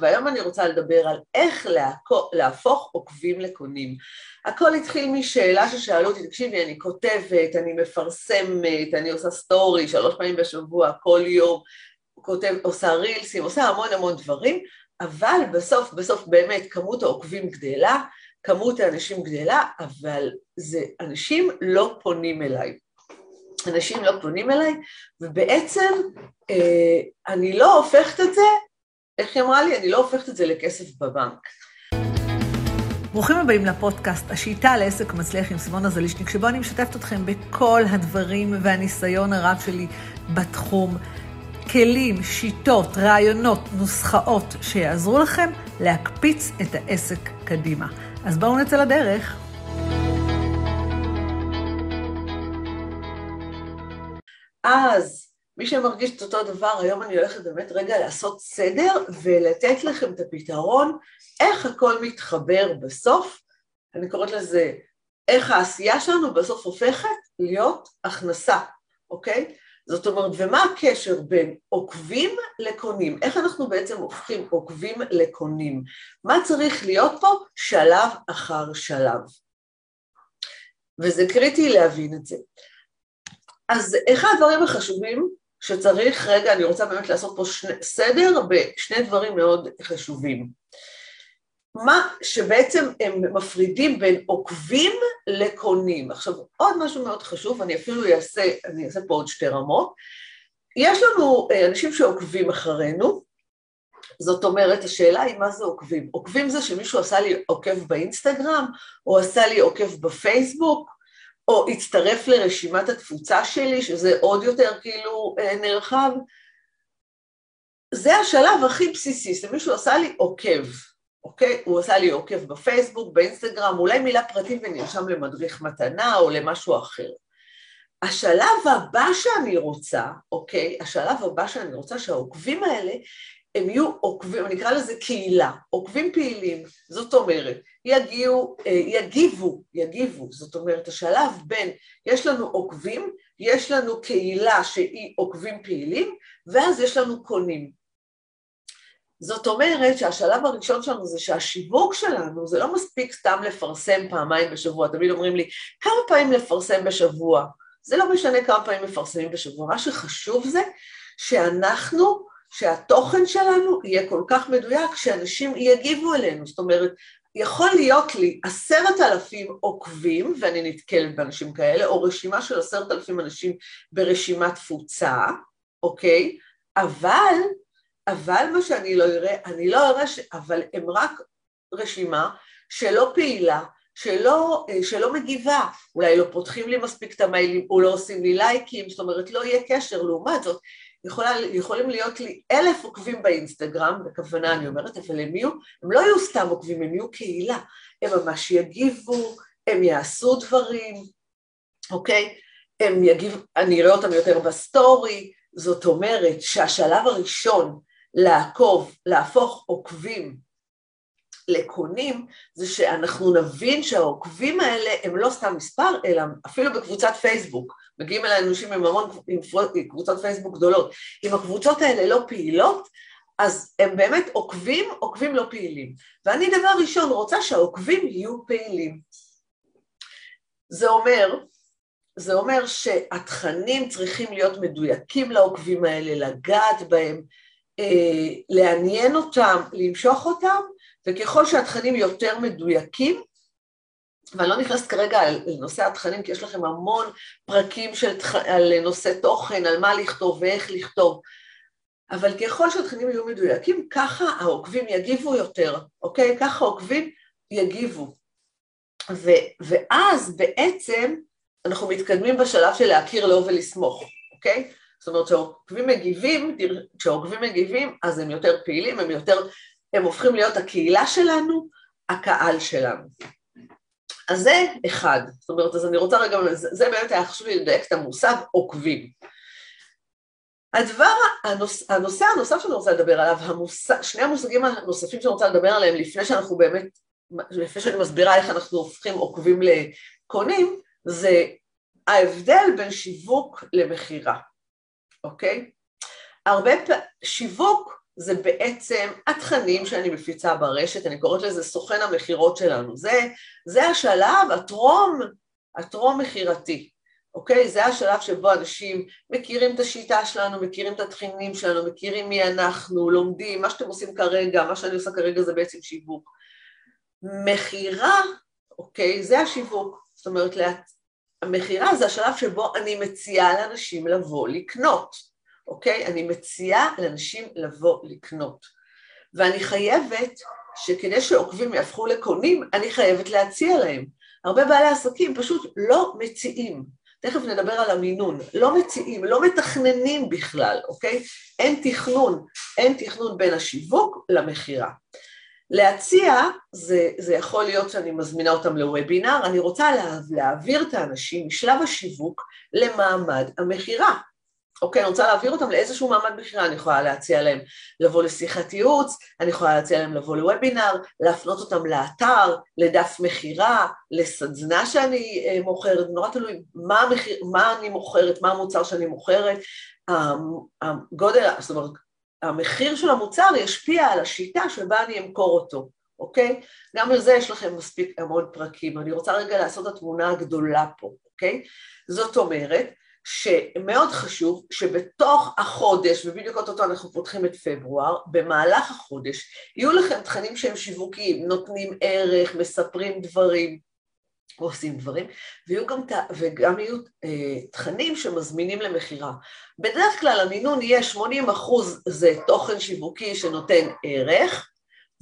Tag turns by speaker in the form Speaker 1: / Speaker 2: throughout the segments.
Speaker 1: והיום אני רוצה לדבר על איך להפוך עוקבים לקונים. הכל התחיל משאלה ששאלו אותי, תקשיבי, אני כותבת, אני מפרסמת, אני עושה סטורי שלוש פעמים בשבוע, כל יום, כותב, עושה רילסים, עושה המון המון דברים, אבל בסוף, בסוף באמת כמות העוקבים גדלה, כמות האנשים גדלה, אבל זה, אנשים לא פונים אליי. אנשים לא פונים אליי, ובעצם אה, אני לא הופכת את זה, איך היא אמרה לי? אני לא הופכת את זה לכסף בבנק.
Speaker 2: ברוכים הבאים לפודקאסט, השיטה לעסק מצליח עם סימונה זלישניק, שבו אני משתפת אתכם בכל הדברים והניסיון הרב שלי בתחום. כלים, שיטות, רעיונות, נוסחאות שיעזרו לכם להקפיץ את העסק קדימה. אז בואו נצא לדרך.
Speaker 1: אז מי שמרגיש את אותו דבר, היום אני הולכת באמת רגע לעשות סדר ולתת לכם את הפתרון, איך הכל מתחבר בסוף, אני קוראת לזה, איך העשייה שלנו בסוף הופכת להיות הכנסה, אוקיי? זאת אומרת, ומה הקשר בין עוקבים לקונים? איך אנחנו בעצם הופכים עוקבים לקונים? מה צריך להיות פה שלב אחר שלב? וזה קריטי להבין את זה. אז אחד הדברים החשובים שצריך, רגע, אני רוצה באמת לעשות פה שני, סדר בשני דברים מאוד חשובים. מה שבעצם הם מפרידים בין עוקבים לקונים. עכשיו, עוד משהו מאוד חשוב, אני אפילו אעשה, אני אעשה פה עוד שתי רמות. יש לנו אה, אנשים שעוקבים אחרינו, זאת אומרת, השאלה היא מה זה עוקבים. עוקבים זה שמישהו עשה לי עוקב באינסטגרם, או עשה לי עוקב בפייסבוק, או הצטרף לרשימת התפוצה שלי, שזה עוד יותר כאילו אה, נרחב. זה השלב הכי בסיסי, שמישהו עשה לי עוקב, אוקיי? הוא עשה לי עוקב בפייסבוק, באינסטגרם, אולי מילה פרטים ונרשם למדריך מתנה או למשהו אחר. השלב הבא שאני רוצה, אוקיי? השלב הבא שאני רוצה שהעוקבים האלה הם יהיו עוקבים, אני אקרא לזה קהילה, עוקבים פעילים, זאת אומרת, יגיעו, אה, יגיבו, יגיבו, זאת אומרת, השלב בין, יש לנו עוקבים, יש לנו קהילה שהיא עוקבים פעילים, ואז יש לנו קונים. זאת אומרת שהשלב הראשון שלנו זה שהשיווק שלנו, זה לא מספיק סתם לפרסם פעמיים בשבוע, תמיד אומרים לי, כמה פעמים לפרסם בשבוע? זה לא משנה כמה פעמים מפרסמים בשבוע, מה שחשוב זה שאנחנו שהתוכן שלנו יהיה כל כך מדויק שאנשים יגיבו אלינו, זאת אומרת, יכול להיות לי עשרת אלפים עוקבים, ואני נתקלת באנשים כאלה, או רשימה של עשרת אלפים אנשים ברשימת תפוצה, אוקיי? אבל, אבל מה שאני לא אראה, אני לא אראה, ש... אבל הם רק רשימה שלא פעילה, שלא, שלא מגיבה, אולי לא פותחים לי מספיק את המיילים, או לא עושים לי לייקים, זאת אומרת לא יהיה קשר, לעומת זאת יכולה, יכולים להיות לי אלף עוקבים באינסטגרם, בכוונה אני אומרת, אבל הם יהיו, הם לא יהיו סתם עוקבים, הם יהיו קהילה, הם ממש יגיבו, הם יעשו דברים, אוקיי? הם יגיבו, אני אראה אותם יותר בסטורי, זאת אומרת שהשלב הראשון לעקוב, להפוך עוקבים לקונים, זה שאנחנו נבין שהעוקבים האלה הם לא סתם מספר, אלא אפילו בקבוצת פייסבוק. מגיעים אליי אנשים עם המון, עם קבוצות פייסבוק גדולות. אם הקבוצות האלה לא פעילות, אז הם באמת עוקבים, עוקבים לא פעילים. ואני דבר ראשון רוצה שהעוקבים יהיו פעילים. זה אומר, זה אומר שהתכנים צריכים להיות מדויקים לעוקבים האלה, לגעת בהם, אה, לעניין אותם, למשוך אותם, וככל שהתכנים יותר מדויקים, ואני לא נכנסת כרגע לנושא התכנים, כי יש לכם המון פרקים של, על נושא תוכן, על מה לכתוב ואיך לכתוב, אבל ככל שהתכנים יהיו מדויקים, ככה העוקבים יגיבו יותר, אוקיי? ככה העוקבים יגיבו. ו, ואז בעצם אנחנו מתקדמים בשלב של להכיר לו ולסמוך, אוקיי? זאת אומרת כשהעוקבים מגיבים, כשהעוקבים מגיבים, אז הם יותר פעילים, הם יותר, הם הופכים להיות הקהילה שלנו, הקהל שלנו. אז זה אחד, זאת אומרת, אז אני רוצה רגע, זה, זה באמת היה חשוב לי לדייק את המושג עוקבים. הדבר, הנוש, הנושא הנוסף שאני רוצה לדבר עליו, המושג, שני המושגים הנוספים שאני רוצה לדבר עליהם לפני שאנחנו באמת, לפני שאני מסבירה איך אנחנו הופכים עוקבים לקונים, זה ההבדל בין שיווק למכירה, אוקיי? הרבה פעמים, שיווק זה בעצם התכנים שאני מפיצה ברשת, אני קוראת לזה סוכן המכירות שלנו. זה, זה השלב הטרום, הטרום מכירתי, אוקיי? זה השלב שבו אנשים מכירים את השיטה שלנו, מכירים את התכנים שלנו, מכירים מי אנחנו, לומדים, מה שאתם עושים כרגע, מה שאני עושה כרגע זה בעצם שיווק. מכירה, אוקיי? זה השיווק. זאת אומרת, המכירה זה השלב שבו אני מציעה לאנשים לבוא לקנות, אוקיי? אני מציעה לאנשים לבוא לקנות. ואני חייבת שכדי שעוקבים יהפכו לקונים, אני חייבת להציע להם. הרבה בעלי עסקים פשוט לא מציעים. תכף נדבר על המינון. לא מציעים, לא מתכננים בכלל, אוקיי? אין תכנון, אין תכנון בין השיווק למכירה. להציע, זה, זה יכול להיות שאני מזמינה אותם לוובינר, אני רוצה לה, להעביר את האנשים משלב השיווק למעמד המכירה. אוקיי, אני רוצה להעביר אותם לאיזשהו מעמד מכירה, אני יכולה להציע להם לבוא לשיחת ייעוץ, אני יכולה להציע להם לבוא לוובינר, להפנות אותם לאתר, לדף מכירה, לסדנה שאני אה, מוכרת, נורא תלוי מה, המחיר, מה אני מוכרת, מה המוצר שאני מוכרת, הגודל, זאת אומרת, המחיר של המוצר ישפיע על השיטה שבה אני אמכור אותו, אוקיי? גם על זה יש לכם מספיק המון פרקים, אני רוצה רגע לעשות את התמונה הגדולה פה, אוקיי? זאת אומרת שמאוד חשוב שבתוך החודש, ובדיוק אותו אנחנו פותחים את פברואר, במהלך החודש יהיו לכם תכנים שהם שיווקיים, נותנים ערך, מספרים דברים, עושים דברים, ויהיו גם, וגם יהיו אה, תכנים שמזמינים למכירה. בדרך כלל המינון יהיה 80 אחוז זה תוכן שיווקי שנותן ערך,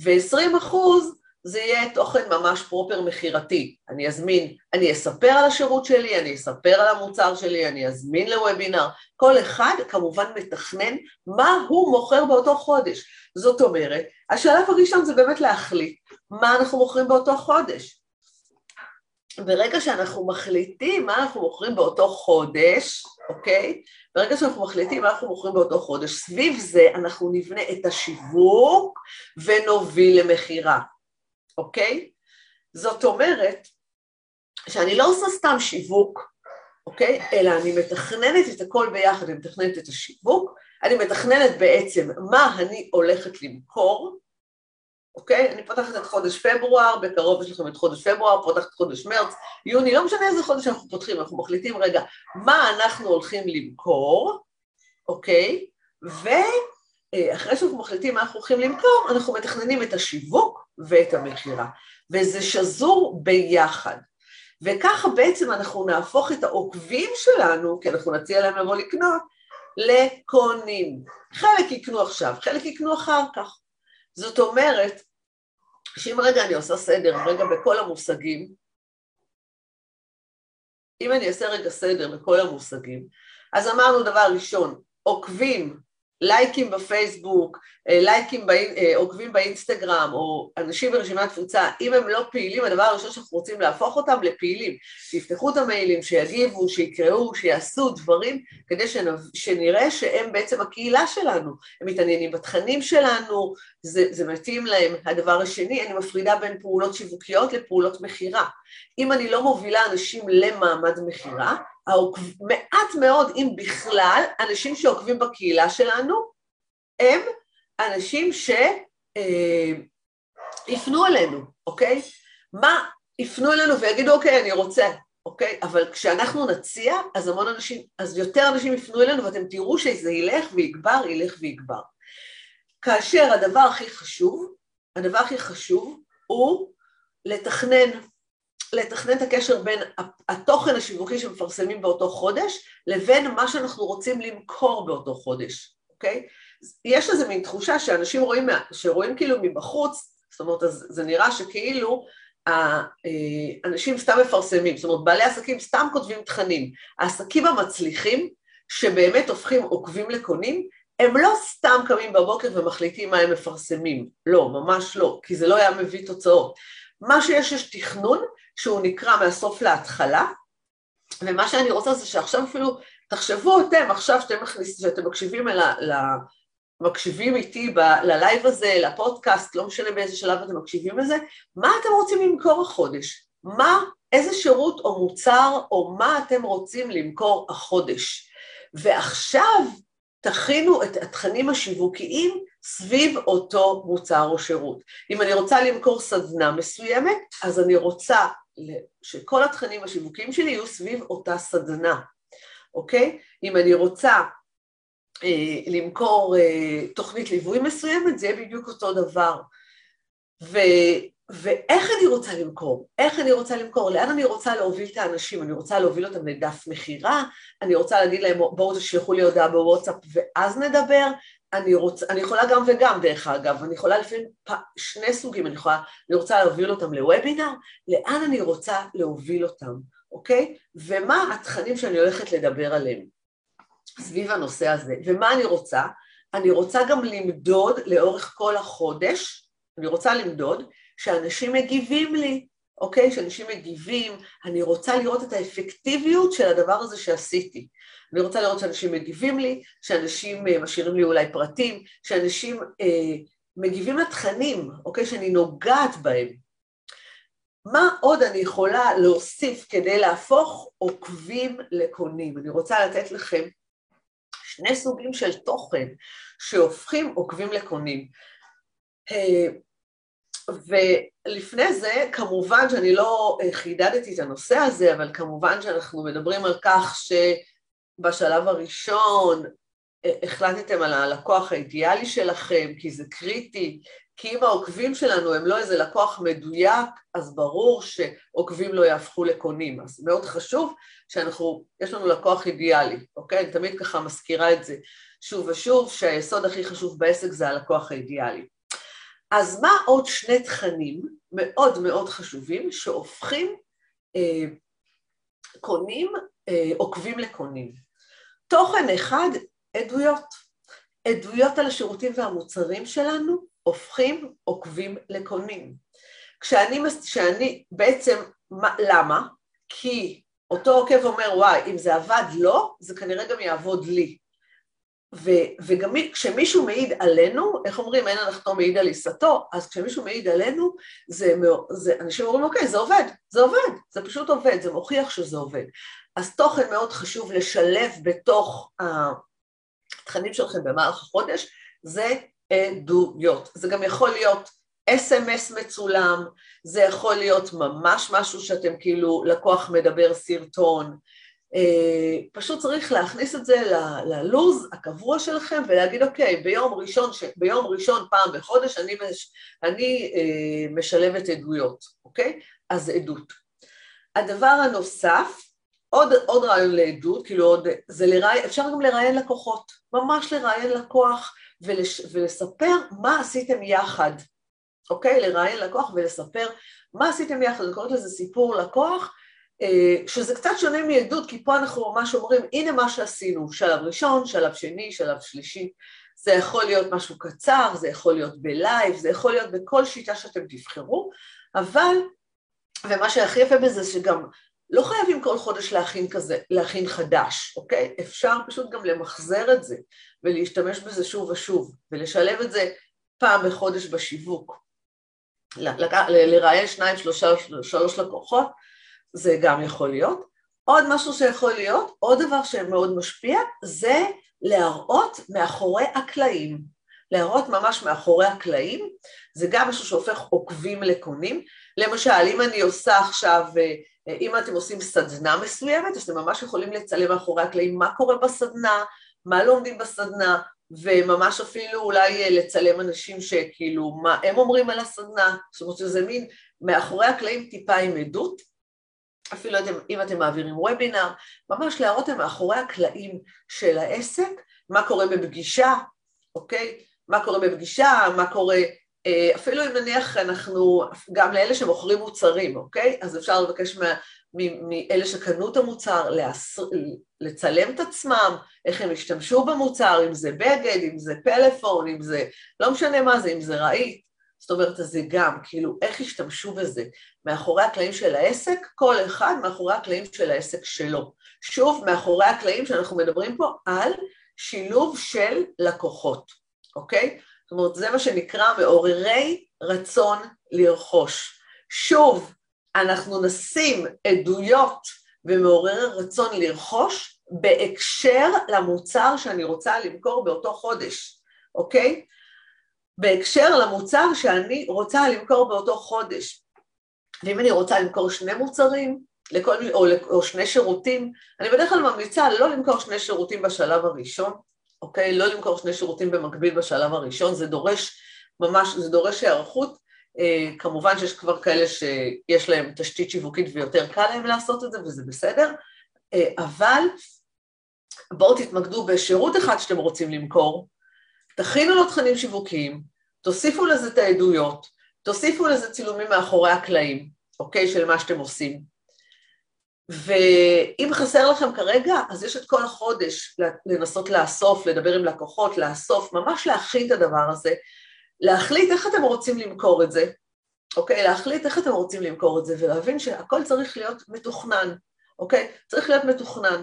Speaker 1: ו-20 אחוז זה יהיה תוכן ממש פרופר מכירתי. אני אזמין, אני אספר על השירות שלי, אני אספר על המוצר שלי, אני אזמין לוובינר. כל אחד כמובן מתכנן מה הוא מוכר באותו חודש. זאת אומרת, השלב הראשון זה באמת להחליט מה אנחנו מוכרים באותו חודש. ברגע שאנחנו מחליטים מה אנחנו מוכרים באותו חודש, אוקיי? ברגע שאנחנו מחליטים מה אנחנו מוכרים באותו חודש, סביב זה אנחנו נבנה את השיווק ונוביל למכירה, אוקיי? זאת אומרת שאני לא עושה סתם שיווק, אוקיי? אלא אני מתכננת את הכל ביחד, אני מתכננת את השיווק, אני מתכננת בעצם מה אני הולכת למכור, אוקיי? אני פותחת את חודש פברואר, בקרוב יש לכם את חודש פברואר, פותחת את חודש מרץ, יוני, לא משנה איזה חודש אנחנו פותחים, אנחנו מחליטים רגע מה אנחנו הולכים למכור, אוקיי? ואחרי שאנחנו מחליטים מה אנחנו הולכים למכור, אנחנו מתכננים את השיווק ואת המכירה, וזה שזור ביחד. וככה בעצם אנחנו נהפוך את העוקבים שלנו, כי אנחנו נציע להם לבוא לקנות, לקונים. חלק יקנו עכשיו, חלק יקנו אחר כך. זאת אומרת, שאם רגע אני עושה סדר, רגע בכל המושגים, אם אני אעשה רגע סדר בכל המושגים, אז אמרנו דבר ראשון, עוקבים לייקים בפייסבוק, אה, לייקים, באינ... אה, עוקבים באינסטגרם, או אנשים ברשימת תפוצה, אם הם לא פעילים, הדבר הראשון שאנחנו רוצים להפוך אותם לפעילים, שיפתחו את המיילים, שיגיבו, שיקראו, שיעשו דברים, כדי שנ... שנראה שהם בעצם הקהילה שלנו, הם מתעניינים בתכנים שלנו, זה, זה מתאים להם. הדבר השני, אני מפרידה בין פעולות שיווקיות לפעולות מכירה. אם אני לא מובילה אנשים למעמד מכירה, מעט מאוד, אם בכלל, אנשים שעוקבים בקהילה שלנו, הם אנשים שיפנו אה, אלינו, אוקיי? מה יפנו אלינו ויגידו, אוקיי, אני רוצה, אוקיי? אבל כשאנחנו נציע, אז המון אנשים, אז יותר אנשים יפנו אלינו ואתם תראו שזה ילך ויגבר, ילך ויגבר. כאשר הדבר הכי חשוב, הדבר הכי חשוב הוא לתכנן לתכנן את הקשר בין התוכן השיווקי שמפרסמים באותו חודש לבין מה שאנחנו רוצים למכור באותו חודש, אוקיי? יש איזה מין תחושה שאנשים רואים, שרואים כאילו מבחוץ, זאת אומרת, אז זה נראה שכאילו האנשים סתם מפרסמים, זאת אומרת, בעלי עסקים סתם כותבים תכנים. העסקים המצליחים, שבאמת הופכים עוקבים לקונים, הם לא סתם קמים בבוקר ומחליטים מה הם מפרסמים, לא, ממש לא, כי זה לא היה מביא תוצאות. מה שיש, יש תכנון שהוא נקרא מהסוף להתחלה, ומה שאני רוצה זה שעכשיו אפילו, תחשבו אתם עכשיו שאתם, מכניס, שאתם מקשיבים אל ה... מקשיבים איתי ב, ללייב הזה, לפודקאסט, לא משנה באיזה שלב אתם מקשיבים לזה, מה אתם רוצים למכור החודש? מה, איזה שירות או מוצר או מה אתם רוצים למכור החודש? ועכשיו תכינו את התכנים השיווקיים סביב אותו מוצר או שירות. אם אני רוצה למכור סדנה מסוימת, אז אני רוצה שכל התכנים השיווקיים שלי יהיו סביב אותה סדנה, אוקיי? אם אני רוצה אה, למכור אה, תוכנית ליווי מסוימת, זה יהיה בדיוק אותו דבר. ו, ואיך אני רוצה למכור? איך אני רוצה למכור? לאן אני רוצה להוביל את האנשים? אני רוצה להוביל אותם לדף מכירה? אני רוצה להגיד להם בואו תשלחו לי הודעה בוואטסאפ ואז נדבר? אני, רוצה, אני יכולה גם וגם דרך אגב, אני יכולה לפעמים שני סוגים, אני יכולה, אני רוצה להוביל אותם לוובינר, לאן אני רוצה להוביל אותם, אוקיי? ומה התכנים שאני הולכת לדבר עליהם סביב הנושא הזה, ומה אני רוצה? אני רוצה גם למדוד לאורך כל החודש, אני רוצה למדוד שאנשים מגיבים לי, אוקיי? שאנשים מגיבים, אני רוצה לראות את האפקטיביות של הדבר הזה שעשיתי. אני רוצה לראות שאנשים מגיבים לי, שאנשים אה, משאירים לי אולי פרטים, שאנשים אה, מגיבים לתכנים, אוקיי? שאני נוגעת בהם. מה עוד אני יכולה להוסיף כדי להפוך עוקבים לקונים? אני רוצה לתת לכם שני סוגים של תוכן שהופכים עוקבים לקונים. ולפני זה, כמובן שאני לא אה, חידדתי את הנושא הזה, אבל כמובן שאנחנו מדברים על כך שבשלב הראשון אה, החלטתם על הלקוח האידיאלי שלכם, כי זה קריטי, כי אם העוקבים שלנו הם לא איזה לקוח מדויק, אז ברור שעוקבים לא יהפכו לקונים. אז מאוד חשוב שאנחנו, יש לנו לקוח אידיאלי, אוקיי? אני תמיד ככה מזכירה את זה שוב ושוב, שהיסוד הכי חשוב בעסק זה הלקוח האידיאלי. אז מה עוד שני תכנים מאוד מאוד חשובים שהופכים אה, קונים, אה, עוקבים לקונים? תוכן אחד, עדויות. עדויות על השירותים והמוצרים שלנו הופכים עוקבים לקונים. כשאני, כשאני בעצם, מה, למה? כי אותו עוקב אומר, וואי, אם זה עבד לו, זה כנראה גם יעבוד לי. ו- וגם כשמישהו מעיד עלינו, איך אומרים, אין הנחתו מעיד על עיסתו, אז כשמישהו מעיד עלינו, זה, זה, אנשים אומרים, אוקיי, זה עובד, זה עובד, זה פשוט עובד, זה מוכיח שזה עובד. אז תוכן מאוד חשוב לשלב בתוך התכנים שלכם במהלך החודש, זה עדויות. זה גם יכול להיות אס.אם.אס מצולם, זה יכול להיות ממש משהו שאתם כאילו, לקוח מדבר סרטון, פשוט צריך להכניס את זה ללוז הקבוע שלכם ולהגיד אוקיי, ביום ראשון, ביום ראשון פעם בחודש אני, מש, אני אה, משלבת עדויות, אוקיי? אז עדות. הדבר הנוסף, עוד, עוד רעיון לעדות, כאילו עוד, זה לראיין, אפשר גם לראיין לקוחות, ממש לראיין לקוח ולש, ולספר מה עשיתם יחד, אוקיי? לראיין לקוח ולספר מה עשיתם יחד, אני קוראת לזה סיפור לקוח, אה, שזה קצת שונה מעדות, כי פה אנחנו ממש אומרים, הנה מה שעשינו, שלב ראשון, שלב שני, שלב שלישי. זה יכול להיות משהו קצר, זה יכול להיות בלייב, זה יכול להיות בכל שיטה שאתם תבחרו, אבל, ומה שהכי יפה בזה שגם לא חייבים כל חודש להכין כזה, להכין חדש, אוקיי? אפשר פשוט גם למחזר את זה ולהשתמש בזה שוב ושוב, ולשלב את זה פעם בחודש בשיווק. לראיין שניים, שלושה, שלוש לקוחות, זה גם יכול להיות. עוד משהו שיכול להיות, עוד דבר שמאוד משפיע, זה להראות מאחורי הקלעים. להראות ממש מאחורי הקלעים, זה גם משהו שהופך עוקבים לקונים. למשל, אם אני עושה עכשיו, אה, אם אתם עושים סדנה מסוימת, אז אתם ממש יכולים לצלם מאחורי הקלעים מה קורה בסדנה, מה לומדים בסדנה, וממש אפילו אולי אה, לצלם אנשים שכאילו, מה הם אומרים על הסדנה, זאת אומרת שזה מין מאחורי הקלעים טיפה עם עדות, אפילו אתם, אם אתם מעבירים וובינר, ממש להראות להם מאחורי הקלעים של העסק, מה קורה בפגישה, אוקיי? מה קורה בפגישה, מה קורה, אה, אפילו אם נניח אנחנו, גם לאלה שמוכרים מוצרים, אוקיי? אז אפשר לבקש מה, מאלה שקנו את המוצר להס... לצלם את עצמם, איך הם השתמשו במוצר, אם זה בגד, אם זה פלאפון, אם זה, לא משנה מה זה, אם זה רהיט, זאת אומרת, זה גם, כאילו, איך השתמשו בזה? מאחורי הקלעים של העסק, כל אחד מאחורי הקלעים של העסק שלו. שוב, מאחורי הקלעים שאנחנו מדברים פה על שילוב של לקוחות, אוקיי? זאת אומרת, זה מה שנקרא מעוררי רצון לרכוש. שוב, אנחנו נשים עדויות ומעוררי רצון לרכוש בהקשר למוצר שאני רוצה למכור באותו חודש, אוקיי? בהקשר למוצר שאני רוצה למכור באותו חודש. ואם אני רוצה למכור שני מוצרים, לכל, או, או שני שירותים, אני בדרך כלל ממליצה לא למכור שני שירותים בשלב הראשון, אוקיי? לא למכור שני שירותים במקביל בשלב הראשון, זה דורש ממש, זה דורש היערכות. אה, כמובן שיש כבר כאלה שיש להם תשתית שיווקית ויותר קל להם לעשות את זה וזה בסדר, אה, אבל בואו תתמקדו בשירות אחד שאתם רוצים למכור, תכינו לו תכנים שיווקיים, תוסיפו לזה את העדויות, תוסיפו לזה צילומים מאחורי הקלעים, אוקיי, של מה שאתם עושים. ואם חסר לכם כרגע, אז יש את כל החודש לנסות לאסוף, לדבר עם לקוחות, לאסוף, ממש להכין את הדבר הזה, להחליט איך אתם רוצים למכור את זה, אוקיי? להחליט איך אתם רוצים למכור את זה ולהבין שהכל צריך להיות מתוכנן, אוקיי? צריך להיות מתוכנן.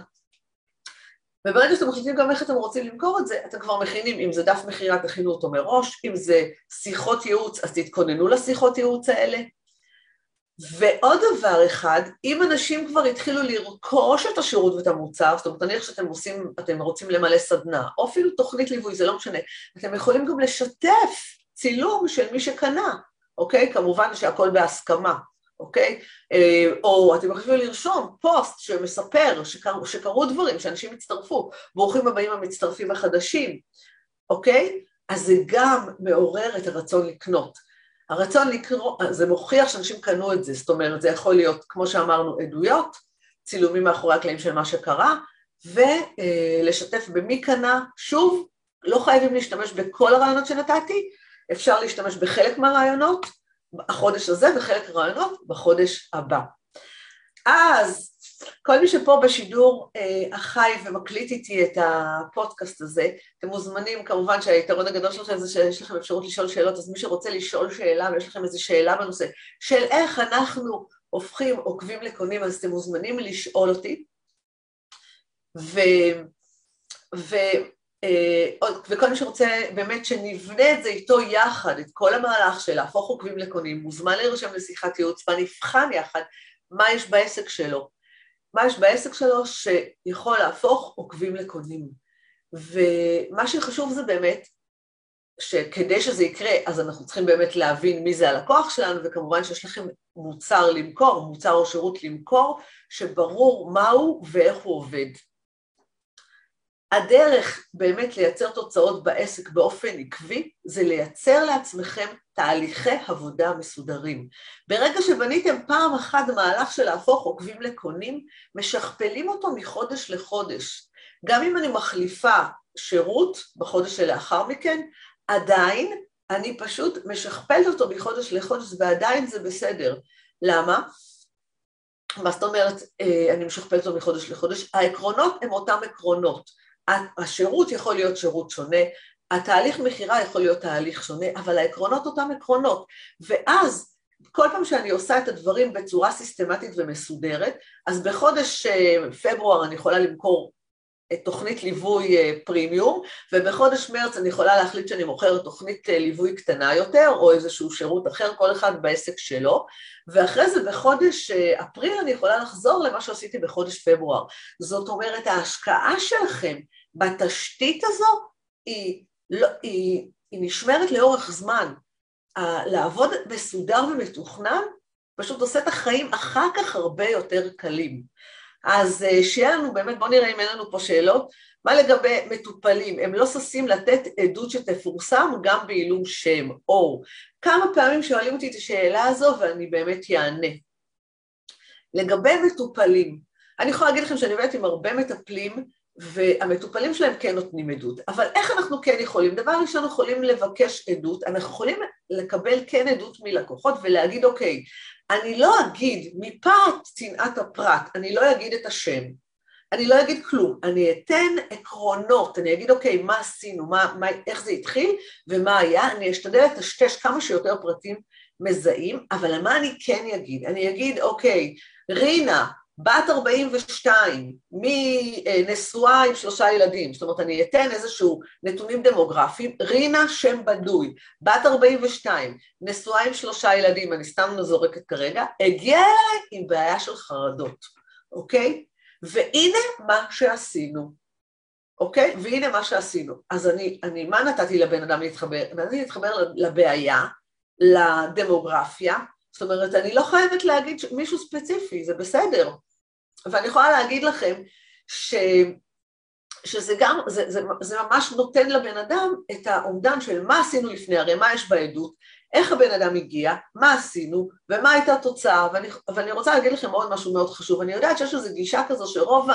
Speaker 1: וברגע שאתם מחליטים גם איך אתם רוצים למכור את זה, אתם כבר מכינים, אם זה דף מכירה תכינו אותו מראש, אם זה שיחות ייעוץ אז תתכוננו לשיחות ייעוץ האלה. ועוד דבר אחד, אם אנשים כבר התחילו לרכוש את השירות ואת המוצר, זאת אומרת נניח שאתם עושים, אתם רוצים למלא סדנה, או אפילו תוכנית ליווי, זה לא משנה, אתם יכולים גם לשתף צילום של מי שקנה, אוקיי? כמובן שהכל בהסכמה, אוקיי? אה, או אתם יכולים לרשום פוסט שמספר שקר, שקרו דברים, שאנשים הצטרפו, ברוכים הבאים המצטרפים החדשים, אוקיי? אז זה גם מעורר את הרצון לקנות. הרצון לקרוא, זה מוכיח שאנשים קנו את זה, זאת אומרת, זה יכול להיות, כמו שאמרנו, עדויות, צילומים מאחורי הקלעים של מה שקרה, ולשתף במי קנה, שוב, לא חייבים להשתמש בכל הרעיונות שנתתי, אפשר להשתמש בחלק מהרעיונות החודש הזה וחלק מהרעיונות בחודש הבא. אז כל מי שפה בשידור אה, החי ומקליט איתי את הפודקאסט הזה, אתם מוזמנים, כמובן שהיתרון הגדול שלכם זה שיש לכם אפשרות לשאול שאלות, אז מי שרוצה לשאול שאלה ויש לכם איזו שאלה בנושא של איך אנחנו הופכים עוקבים לקונים, אז אתם מוזמנים לשאול אותי. ו... ו... אה, וכל מי שרוצה באמת שנבנה את זה איתו יחד, את כל המהלך של להפוך עוקבים לקונים, מוזמן להירשם לשיחת ייעוץ ונבחן יחד מה יש בעסק שלו, מה יש בעסק שלו שיכול להפוך עוקבים לקונים. ומה שחשוב זה באמת שכדי שזה יקרה, אז אנחנו צריכים באמת להבין מי זה הלקוח שלנו, וכמובן שיש לכם מוצר למכור, מוצר או שירות למכור, שברור מהו ואיך הוא עובד. הדרך באמת לייצר תוצאות בעסק באופן עקבי זה לייצר לעצמכם תהליכי עבודה מסודרים. ברגע שבניתם פעם אחת מהלך של להפוך עוקבים לקונים, משכפלים אותו מחודש לחודש. גם אם אני מחליפה שירות בחודש שלאחר מכן, עדיין אני פשוט משכפלת אותו מחודש לחודש ועדיין זה בסדר. למה? מה זאת אומרת אה, אני משכפלת אותו מחודש לחודש? העקרונות הם אותם עקרונות. השירות יכול להיות שירות שונה, התהליך מכירה יכול להיות תהליך שונה, אבל העקרונות אותם עקרונות. ואז כל פעם שאני עושה את הדברים בצורה סיסטמטית ומסודרת, אז בחודש אה, פברואר אני יכולה למכור תוכנית ליווי אה, פרימיום, ובחודש מרץ אני יכולה להחליט שאני מוכרת תוכנית אה, ליווי קטנה יותר, או איזשהו שירות אחר, כל אחד בעסק שלו, ואחרי זה בחודש אפריל אני יכולה לחזור למה שעשיתי בחודש פברואר. זאת אומרת, ההשקעה שלכם בתשתית הזו היא, לא, היא, היא נשמרת לאורך זמן. לעבוד מסודר ומתוכנן פשוט עושה את החיים אחר כך הרבה יותר קלים. אז אה, שיהיה לנו באמת, בואו נראה אם אין לנו פה שאלות. מה לגבי מטופלים? הם לא ששים לתת עדות שתפורסם גם בעילום שם, או כמה פעמים שואלים אותי את השאלה הזו ואני באמת אענה. לגבי מטופלים, אני יכולה להגיד לכם שאני עובדת עם הרבה מטפלים והמטופלים שלהם כן נותנים עדות, אבל איך אנחנו כן יכולים? דבר ראשון, יכולים לבקש עדות, אנחנו יכולים לקבל כן עדות מלקוחות ולהגיד, אוקיי, אני לא אגיד מפאת צנעת הפרט, אני לא אגיד את השם, אני לא אגיד כלום, אני אתן עקרונות, אני אגיד, אוקיי, מה עשינו, מה, מה, איך זה התחיל? ומה היה, אני אשתדל לטשטש כמה שיותר פרטים מזהים, אבל מה אני כן אגיד? אני אגיד, אוקיי, רינה, בת 42, מנשואה עם שלושה ילדים, זאת אומרת אני אתן איזשהו נתונים דמוגרפיים, רינה שם בדוי, בת 42, נשואה עם שלושה ילדים, אני סתם זורקת כרגע, הגיעה אליי עם בעיה של חרדות, אוקיי? והנה מה שעשינו. אוקיי? והנה מה שעשינו. אז אני, אני, מה נתתי לבן אדם להתחבר? נתתי להתחבר לבעיה, לדמוגרפיה, זאת אומרת, אני לא חייבת להגיד מישהו ספציפי, זה בסדר. ואני יכולה להגיד לכם ש... שזה גם, זה, זה, זה ממש נותן לבן אדם את האומדן של מה עשינו לפני, הרי מה יש בעדות, איך הבן אדם הגיע, מה עשינו ומה הייתה התוצאה, ואני, ואני רוצה להגיד לכם עוד משהו מאוד חשוב, אני יודעת שיש איזו גישה כזו שרוב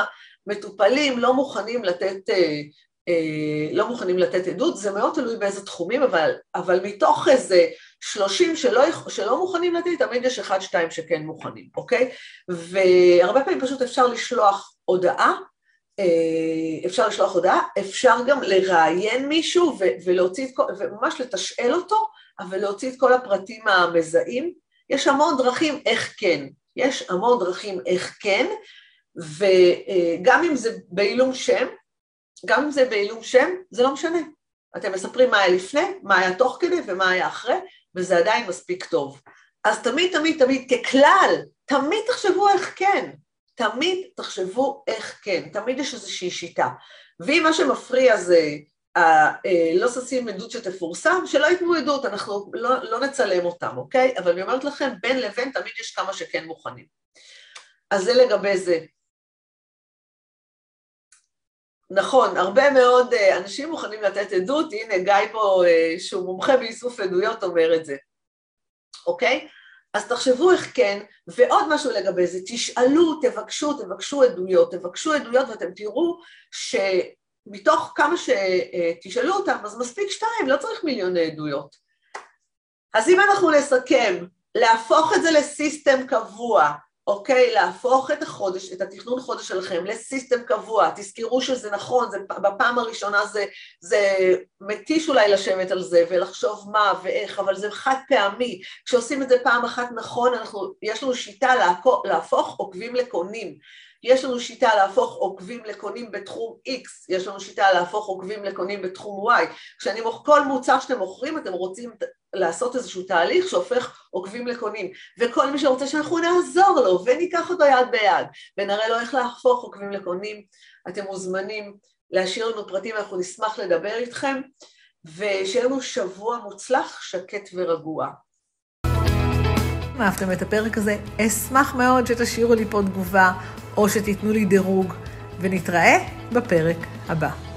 Speaker 1: המטופלים לא מוכנים לתת, אה, אה, לא מוכנים לתת עדות, זה מאוד תלוי באיזה תחומים, אבל, אבל מתוך איזה שלושים שלא, שלא מוכנים לתת, תמיד יש אחד, שתיים שכן מוכנים, אוקיי? והרבה פעמים פשוט אפשר לשלוח הודעה, אה, אפשר לשלוח הודעה, אפשר גם לראיין מישהו ולהוציא את כל, וממש לתשאל אותו, אבל להוציא את כל הפרטים המזהים. יש המון דרכים איך כן, יש המון דרכים איך כן, וגם אם זה בעילום שם, גם אם זה בעילום שם, זה לא משנה. אתם מספרים מה היה לפני, מה היה תוך כדי ומה היה אחרי, וזה עדיין מספיק טוב. אז תמיד, תמיד, תמיד, ככלל, תמיד תחשבו איך כן. תמיד תחשבו איך כן, תמיד יש איזושהי שיטה. ואם מה שמפריע זה אה, לא ששים עדות שתפורסם, שלא ייתנו עדות, אנחנו לא, לא נצלם אותם, אוקיי? אבל אני אומרת לכם, בין לבין תמיד יש כמה שכן מוכנים. אז זה לגבי זה. נכון, הרבה מאוד אה, אנשים מוכנים לתת עדות, הנה גיא פה, אה, שהוא מומחה באיסוף עדויות, אומר את זה, אוקיי? אז תחשבו איך כן, ועוד משהו לגבי זה, תשאלו, תבקשו, תבקשו עדויות, תבקשו עדויות ואתם תראו שמתוך כמה שתשאלו אותם, אז מספיק שתיים, לא צריך מיליוני עדויות. אז אם אנחנו נסכם, להפוך את זה לסיסטם קבוע, אוקיי? להפוך את החודש, את התכנון חודש שלכם לסיסטם קבוע, תזכרו שזה נכון, זה, בפעם הראשונה זה, זה מתיש אולי לשבת על זה ולחשוב מה ואיך, אבל זה חד פעמי, כשעושים את זה פעם אחת נכון, אנחנו, יש לנו שיטה להפוך, עוקבים לקונים, יש לנו שיטה להפוך עוקבים לקונים בתחום X, יש לנו שיטה להפוך עוקבים לקונים בתחום Y. כשאני מוכר, כל מוצר שאתם מוכרים, אתם רוצים לעשות איזשהו תהליך שהופך עוקבים לקונים, וכל מי שרוצה שאנחנו נעזור לו וניקח אותו יד ביד ונראה לו איך להפוך עוקבים לקונים, אתם מוזמנים להשאיר לנו פרטים, אנחנו נשמח לדבר איתכם, ושיהיה לנו שבוע מוצלח, שקט ורגוע.
Speaker 2: אם אהבתם את הפרק הזה, אשמח מאוד שתשאירו לי פה תגובה או שתיתנו לי דירוג, ונתראה בפרק הבא.